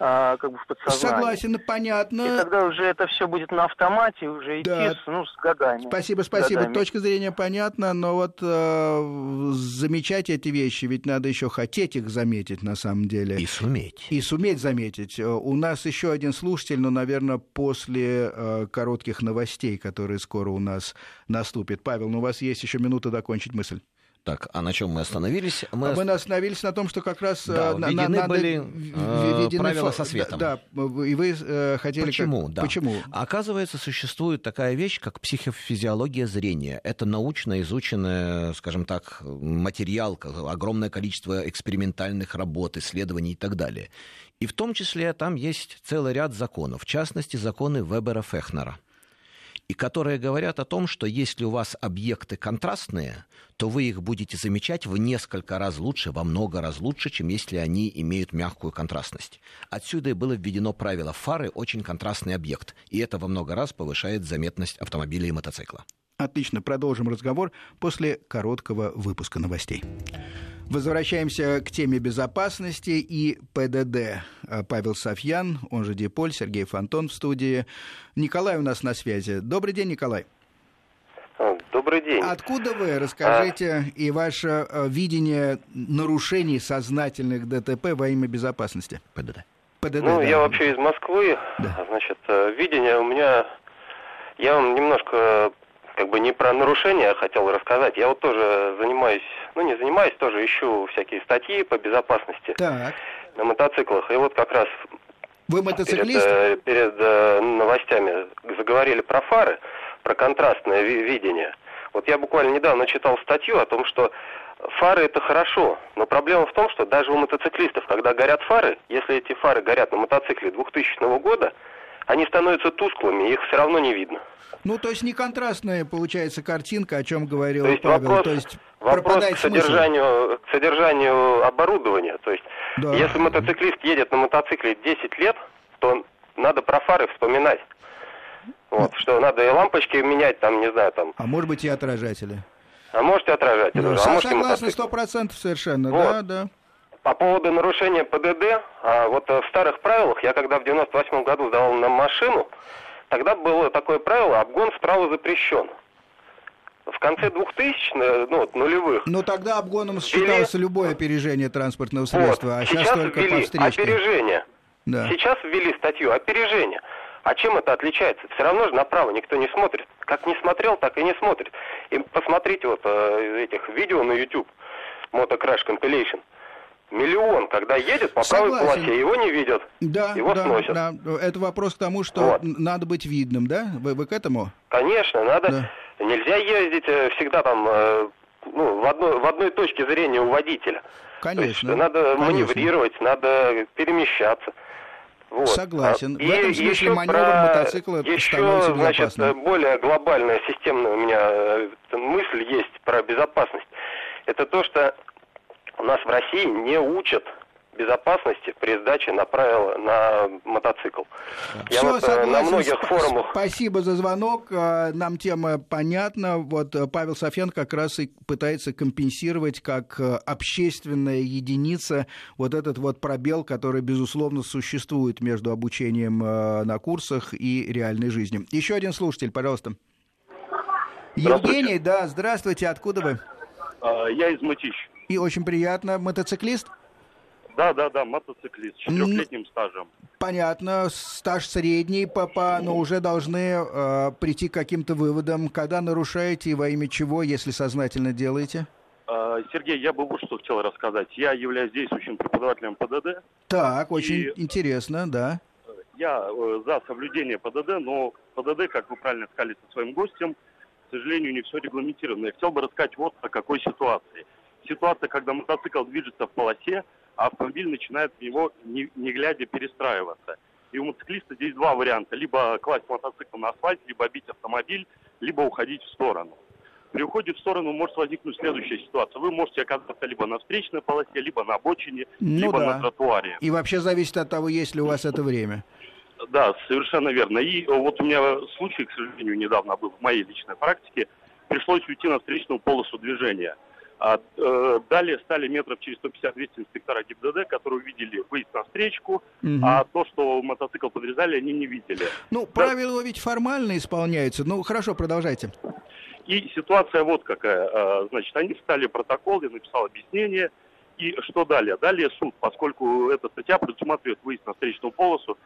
а, как бы в подсознании. Согласен, понятно. И тогда уже это все будет на автомате, уже идти Да. с, ну, с годами. Спасибо, спасибо. Годами. Точка зрения понятна, но вот э, замечать эти вещи, ведь надо еще хотеть их заметить на самом деле. И суметь. И суметь заметить. Э, У нас еще один слушатель, но, наверное, после э, коротких новостей, которые скоро у нас наступят. Павел, ну у вас есть еще минута докончить мысль. Так, а на чем мы остановились? Мы, мы остановились на том, что как раз э, Да, на- введены надо- были, э, введены правила со светом. Да, да, и вы э, хотели... как- Почему? Да. Почему? Оказывается, существует такая вещь, как психофизиология зрения. Это научно изученный, скажем так, материал, как- огромное количество экспериментальных работ, исследований и так далее. И в том числе там есть целый ряд законов, в частности, законы Вебера-Фехнера и которые говорят о том, что если у вас объекты контрастные, то вы их будете замечать в несколько раз лучше, во много раз лучше, чем если они имеют мягкую контрастность. Отсюда и было введено правило фары очень контрастный объект, и это во много раз повышает заметность автомобиля и мотоцикла. Отлично, продолжим разговор после короткого выпуска новостей. Возвращаемся к теме безопасности и ПДД. А, Павел Софьян, он же Диполь, Сергей Фонтон в студии. Николай у нас на связи. Добрый день, Николай. А, Добрый день. Откуда вы? Расскажите и ваше э, видение нарушений сознательных ДТП во имя безопасности. ПДД. ПДД, ну, да. я вообще из Москвы. Да. Значит, э, видение у меня... Я вам немножко как бы не про нарушения хотел рассказать. Я вот тоже занимаюсь, ну не занимаюсь, тоже ищу всякие статьи по безопасности Так, на мотоциклах. И вот как раз вы перед, мотоциклист? э, перед э, новостями заговорили про фары, про контрастное ви- видение. Вот я буквально недавно читал статью о том, что фары это хорошо, но проблема в том, что даже у мотоциклистов, когда горят фары, если эти фары горят на мотоцикле 2000 года, они становятся тусклыми, их все равно не видно. Ну, то есть не контрастная получается картинка, о чем говорил То есть Павел. вопрос, то есть вопрос к смысл. содержанию, к содержанию оборудования. То есть, Да. если мотоциклист едет на мотоцикле 10 лет, то надо про фары вспоминать. Вот, что надо и лампочки менять, там, не знаю, там, А может быть и отражатели. а можете отражатели, Да, а можете мотоцикл. сто процентов совершенно. Вот. Да, да. По поводу нарушения ПДД, а, вот э, в старых правилах, я когда в 98 году сдавал на машину, тогда было такое правило, обгон справа запрещен. В конце 2000-х, ну, вот, нулевых, Но тогда обгоном считалось любое опережение транспортного вот, средства, а сейчас, сейчас только по ввели встречке. опережение. Да. Сейчас ввели статью опережение. А чем это отличается? Все равно же направо никто не смотрит. Как не смотрел, так и не смотрит. И посмотрите вот э, этих видео на YouTube, Motocrash Compilation. Миллион, когда едет по правой Согласен. полосе, его не видят. Да, Его да, сносят. да. Это вопрос к тому, что Вот. надо быть видным, да? Вы, вы к этому? Конечно, надо. Да. Нельзя ездить э, всегда там э, ну, в, одной, в одной точке зрения у водителя. Конечно. То есть надо конечно. маневрировать, надо перемещаться. Вот. Согласен. А, В этом смысле еще маневр про- мотоцикла еще, становится значит, более глобальная системная у меня э, мысль есть про безопасность. Это то, что у нас в России не учат безопасности при сдаче на правила на мотоцикл. Я вот э, согласен. на многих Сп- форумах Спасибо за звонок. А, Нам тема понятна. Вот э, Павел Софьян как раз и пытается компенсировать как э, общественная единица вот этот вот пробел, который, безусловно, существует между обучением на курсах и реальной жизнью. Еще один слушатель, пожалуйста. Евгений, да, здравствуйте. Откуда вы? А, Я из Мытищ. И очень приятно. Мотоциклист? Да, да, да, мотоциклист с четырехлетним стажем. Понятно, стаж средний, папа, но уже должны э, прийти к каким-то выводам, когда нарушаете и во имя чего, если сознательно делаете. А, Сергей, я бы вот что хотел рассказать. Я являюсь действующим преподавателем ПДД. Так, очень интересно, да. Я э, за соблюдение ПДД, но ПДД, как вы правильно сказали со своим гостем, к сожалению, не все регламентировано. Я хотел бы рассказать вот о какой ситуации. Ситуация, когда мотоцикл движется в полосе, а автомобиль начинает в него, не, не глядя, перестраиваться. И у мотоциклиста здесь два варианта. Либо класть мотоцикл на асфальт, либо бить автомобиль, либо уходить в сторону. При уходе в сторону может возникнуть следующая ситуация. Вы можете оказаться либо на встречной полосе, либо на обочине, Ну либо да. на тротуаре. И вообще зависит от того, есть ли у вас это время. Да, совершенно верно. И э, вот у меня случай, к сожалению, недавно был в моей личной практике. Пришлось уйти на встречную полосу движения. А, э, далее стали метров через 150-200 инспектора ГИБДД, которые увидели выезд на встречку, Мгм. а то, что мотоцикл подрезали, они не видели. Ну, правила ведь формально исполняются. Ну, хорошо, продолжайте. И ситуация вот какая. А, Значит, они встали в протокол, я написал объяснение. И что далее? Далее суд, поскольку эта статья предусматривает выезд на встречную полосу,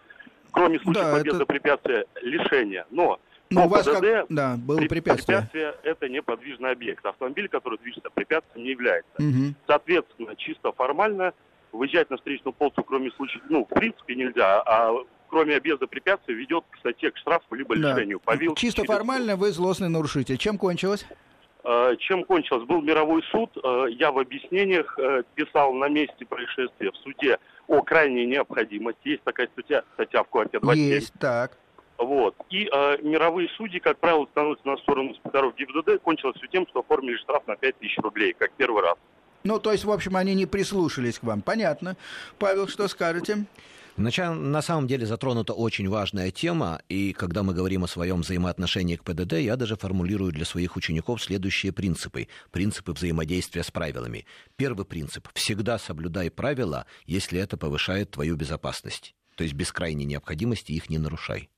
кроме случаев Да, объезда это- препятствия, лишения. Но Ну, по у вас как... ПДД Да, было при- препятствие. препятствие это неподвижный объект. Автомобиль, который движется препятствием, не является. Мгм. Соответственно, чисто формально выезжать на встречную полосу, кроме случаев, ну, в принципе, нельзя, а кроме объезда препятствий ведет к статье к штрафу либо Да. лишению. по вилке Чисто через формально вы злостный нарушитель. Чем кончилось? Э, Чем кончилось? Был мировой суд. Э, Я в объяснениях э, писал на месте происшествия в суде о крайней необходимости. Есть такая статья, статья в КОАПе 27. Есть, так. Вот. И э, мировые судьи, как правило, становятся на сторону инспекторов ГИБДД. Кончилось все тем, что оформили штраф на 5000 рублей, как первый раз. Ну, то есть, в общем, они не прислушались к вам. Понятно. Павел, что скажете? На самом деле затронута очень важная тема, и когда мы говорим о своем взаимоотношении к ПДД, я даже формулирую для своих учеников следующие принципы. Принципы взаимодействия с правилами. Первый принцип. Всегда соблюдай правила, если это повышает твою безопасность. То есть без крайней необходимости их не нарушай.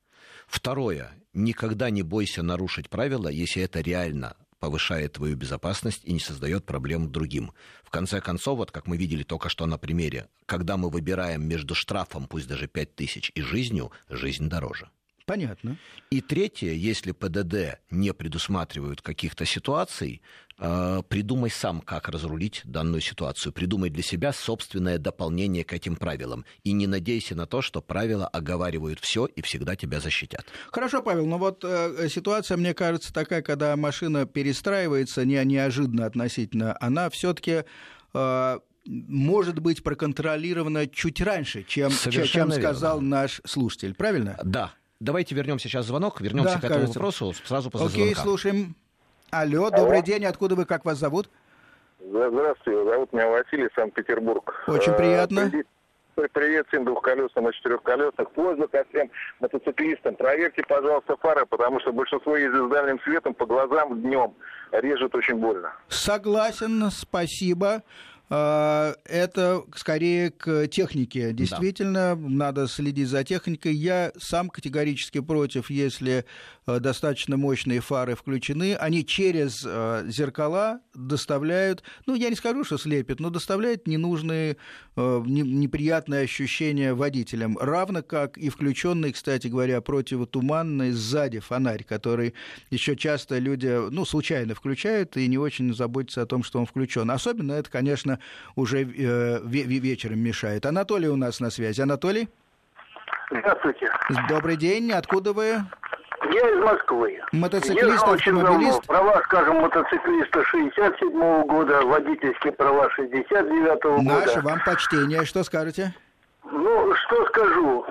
Второе. Никогда не бойся нарушить правила, если это реально повышает твою безопасность и не создает проблем другим. В конце концов, вот как мы видели только что на примере, когда мы выбираем между штрафом, пусть даже 5 тысяч, и жизнью, жизнь дороже. Понятно. И третье, если ПДД не предусматривают каких-то ситуаций, э, придумай сам, как разрулить данную ситуацию. Придумай для себя собственное дополнение к этим правилам. И не надейся на то, что правила оговаривают все и всегда тебя защитят. Хорошо, Павел, но вот э, ситуация, мне кажется, такая, когда машина перестраивается не, неожиданно относительно, она все-таки э, может быть проконтролирована чуть раньше, чем, чем, Совершенно чем сказал наш слушатель. Правильно? Да. Давайте вернем сейчас звонок, вернемся Да, к этому кажется. вопросу сразу после Окей, звонка. слушаем. Алло, добрый день. Откуда вы, как вас зовут? Здравствуйте, зовут меня Василий, Санкт-Петербург. Очень Э, приятно. привет- всем двухколесным и четырехколесных. Просьба ко всем мотоциклистам. Проверьте, пожалуйста, фары, потому что большинство ездит с дальним светом, по глазам днем. Режет очень больно. Согласен, спасибо. А, Это скорее к технике. Действительно, надо следить за техникой. Я сам категорически против, если э, достаточно мощные фары включены. Они через э, зеркала доставляют, ну, я не скажу, что слепят, но доставляют ненужные, не- неприятные ощущения водителям. Равно как и включенный, кстати говоря, противотуманный сзади фонарь, который еще часто люди, ну, случайно включают и не очень заботятся о том, что он включен. Особенно это, конечно, уже э, ве- ве- вечером мешает. Анатолий у нас на связи. Анатолий, Здравствуйте. добрый день. Откуда вы? Я из Москвы. Мотоциклист, Ехал очень давно. автомобилист? Права, скажем, мотоциклиста 67 года, водительские права 69 года. Наше вам почтение. Что скажете? Ну, что скажу.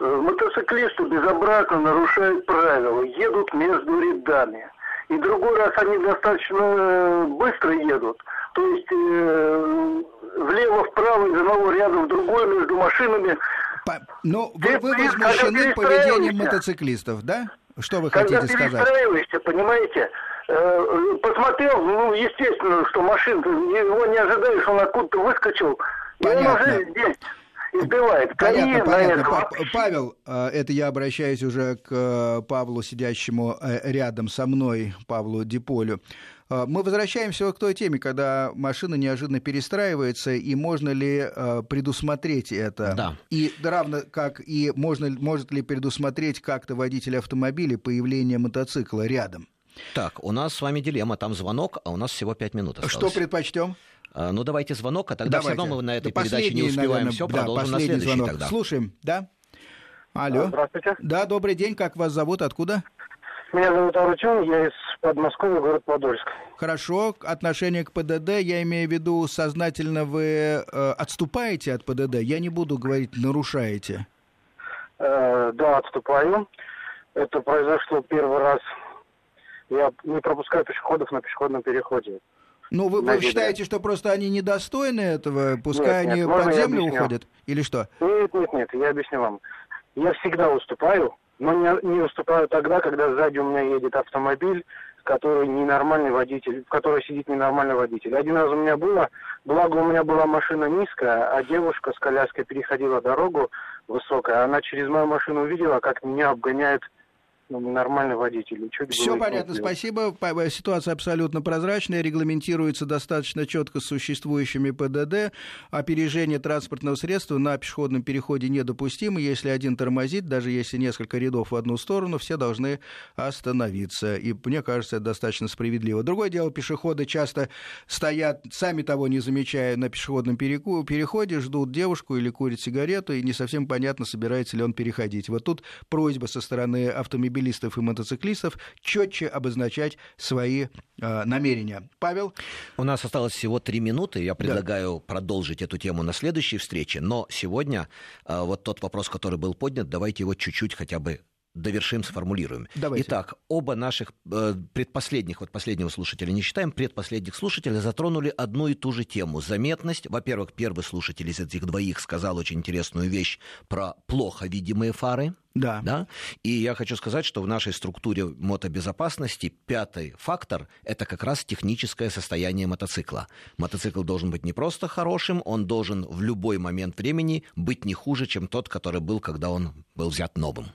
Э, Мотоциклисты безобразно нарушают правила, едут между рядами. И другой раз они достаточно э, быстро едут. То есть э, влево-вправо из одного ряда в другой между машинами. По- Ну, вы, вы когда возмущены поведением мотоциклистов, да? Что вы Когда хотите сказать? перестраиваешься, понимаете, э, посмотрел, ну, естественно, что машина, его не ожидаешь, он откуда-то выскочил, и он Понятно. уже здесь избивает. Понятно, понятно. этом. Па- Павел, э, это я обращаюсь уже к э, Павлу, сидящему э, рядом со мной, Павлу Диполю. Э, Мы возвращаемся к той теме, когда машина неожиданно перестраивается, и можно ли э, предусмотреть это? Да. И равно как и можно, может ли предусмотреть как-то водитель автомобиля появление мотоцикла рядом? Так, у нас с вами дилемма, там звонок, а у нас всего 5 минут осталось. Что предпочтем? А, Ну, давайте звонок, а тогда все Давайте. равно мы на этой Да, передаче не успеваем наверное, все, да, продолжим на следующий звонок. тогда. Слушаем, да? Алло. Здравствуйте. Да, добрый день, как вас зовут, откуда? Меня зовут Артем, я из Подмосковья, город Подольск. Хорошо, отношение к ПДД, я имею в виду, сознательно вы э, отступаете от ПДД, я не буду говорить нарушаете. Э, да, отступаю. Это произошло первый раз. Я не пропускаю пешеходов на пешеходном переходе. Ну, вы, вы считаете, что просто они недостойны этого, пускай Нет, нет, они под землю уходят, или что? Нет, нет, нет, я объясню вам. Я всегда уступаю, но не, не выступаю тогда, когда сзади у меня едет автомобиль, который ненормальный водитель, в которой сидит ненормальный водитель. Один раз у меня было, благо у меня была машина низкая, а девушка с коляской переходила дорогу высокая, она через мою машину увидела, как меня обгоняет нормальный водитель. Чуть Все понятно, спасибо. Ситуация абсолютно прозрачная, регламентируется достаточно четко существующими ПДД. Опережение транспортного средства на пешеходном переходе недопустимо. Если один тормозит, даже если несколько рядов в одну сторону, все должны остановиться. И мне кажется, это достаточно справедливо. Другое дело, пешеходы часто стоят, сами того не замечая, на пешеходном переходе, ждут девушку или курят сигарету, и не совсем понятно, собирается ли он переходить. Вот тут просьба со стороны автомобилистов автомобилистов и мотоциклистов четче обозначать свои э, намерения. Павел? У нас осталось всего три минуты. Я предлагаю да. продолжить эту тему на следующей встрече. Но сегодня э, вот тот вопрос, который был поднят, давайте его чуть-чуть хотя бы довершим, сформулируем. Давайте. Итак, оба наших э, предпоследних, вот последнего слушателя не считаем, предпоследних слушателя затронули одну и ту же тему. Заметность. Во-первых, первый слушатель из этих двоих сказал очень интересную вещь про плохо видимые фары. Да. да. И я хочу сказать, что в нашей структуре мотобезопасности пятый фактор – это как раз техническое состояние мотоцикла. Мотоцикл должен быть не просто хорошим, он должен в любой момент времени быть не хуже, чем тот, который был, когда он был взят новым.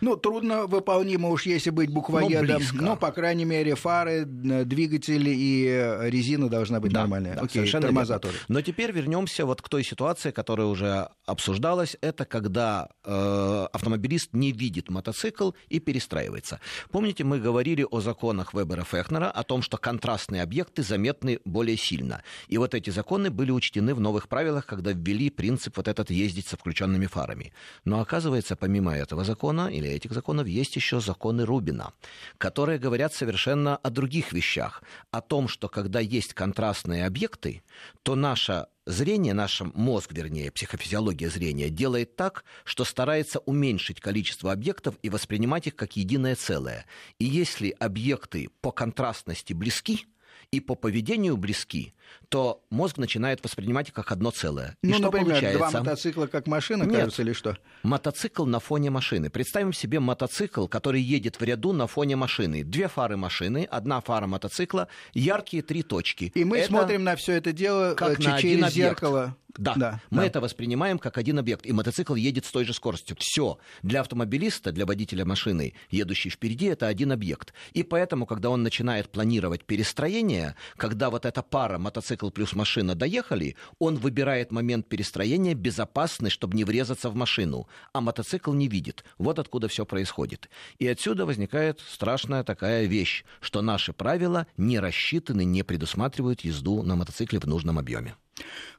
Ну, трудно выполнимо уж если быть буквоедом. Но, но по крайней мере, фары, двигатели и резина должна быть да, нормальная. Да, Окей, тормоза тоже. Но теперь вернемся вот к той ситуации, которая уже обсуждалась. Это когда э, автомобилист не видит мотоцикл и перестраивается. Помните, мы говорили о законах Вебера Фехнера, о том, что контрастные объекты заметны более сильно. И вот эти законы были учтены в новых правилах, когда ввели принцип вот этот ездить со включенными фарами. Но оказывается, помимо этого закона или этих законов, есть еще законы Рубина, которые говорят совершенно о других вещах. О том, что когда есть контрастные объекты, то наша зрение, наш мозг, вернее, психофизиология зрения, делает так, что старается уменьшить количество объектов и воспринимать их как единое целое. И если объекты по контрастности близки, и по поведению близки, то мозг начинает воспринимать их как одно целое. Ну, и что например, получается? два мотоцикла как машина, Нет. кажется, или что? Мотоцикл на фоне машины. Представим себе мотоцикл, который едет в ряду на фоне машины. Две фары машины, одна фара мотоцикла, яркие три точки. И мы это смотрим на все это дело как через на один зеркало. Да, да мы да. это воспринимаем как один объект, и мотоцикл едет с той же скоростью. Все. Для автомобилиста, для водителя машины, едущей впереди, это один объект. И поэтому, когда он начинает планировать перестроение, когда вот эта пара мотоцикл плюс машина доехали, он выбирает момент перестроения безопасный, чтобы не врезаться в машину, а мотоцикл не видит. Вот откуда все происходит. И отсюда возникает страшная такая вещь, что наши правила не рассчитаны, не предусматривают езду на мотоцикле в нужном объеме.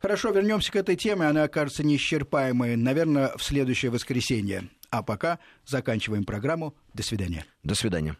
Хорошо, вернемся к этой теме. Она окажется неисчерпаемой, наверное, в следующее воскресенье. А пока заканчиваем программу. До свидания. До свидания.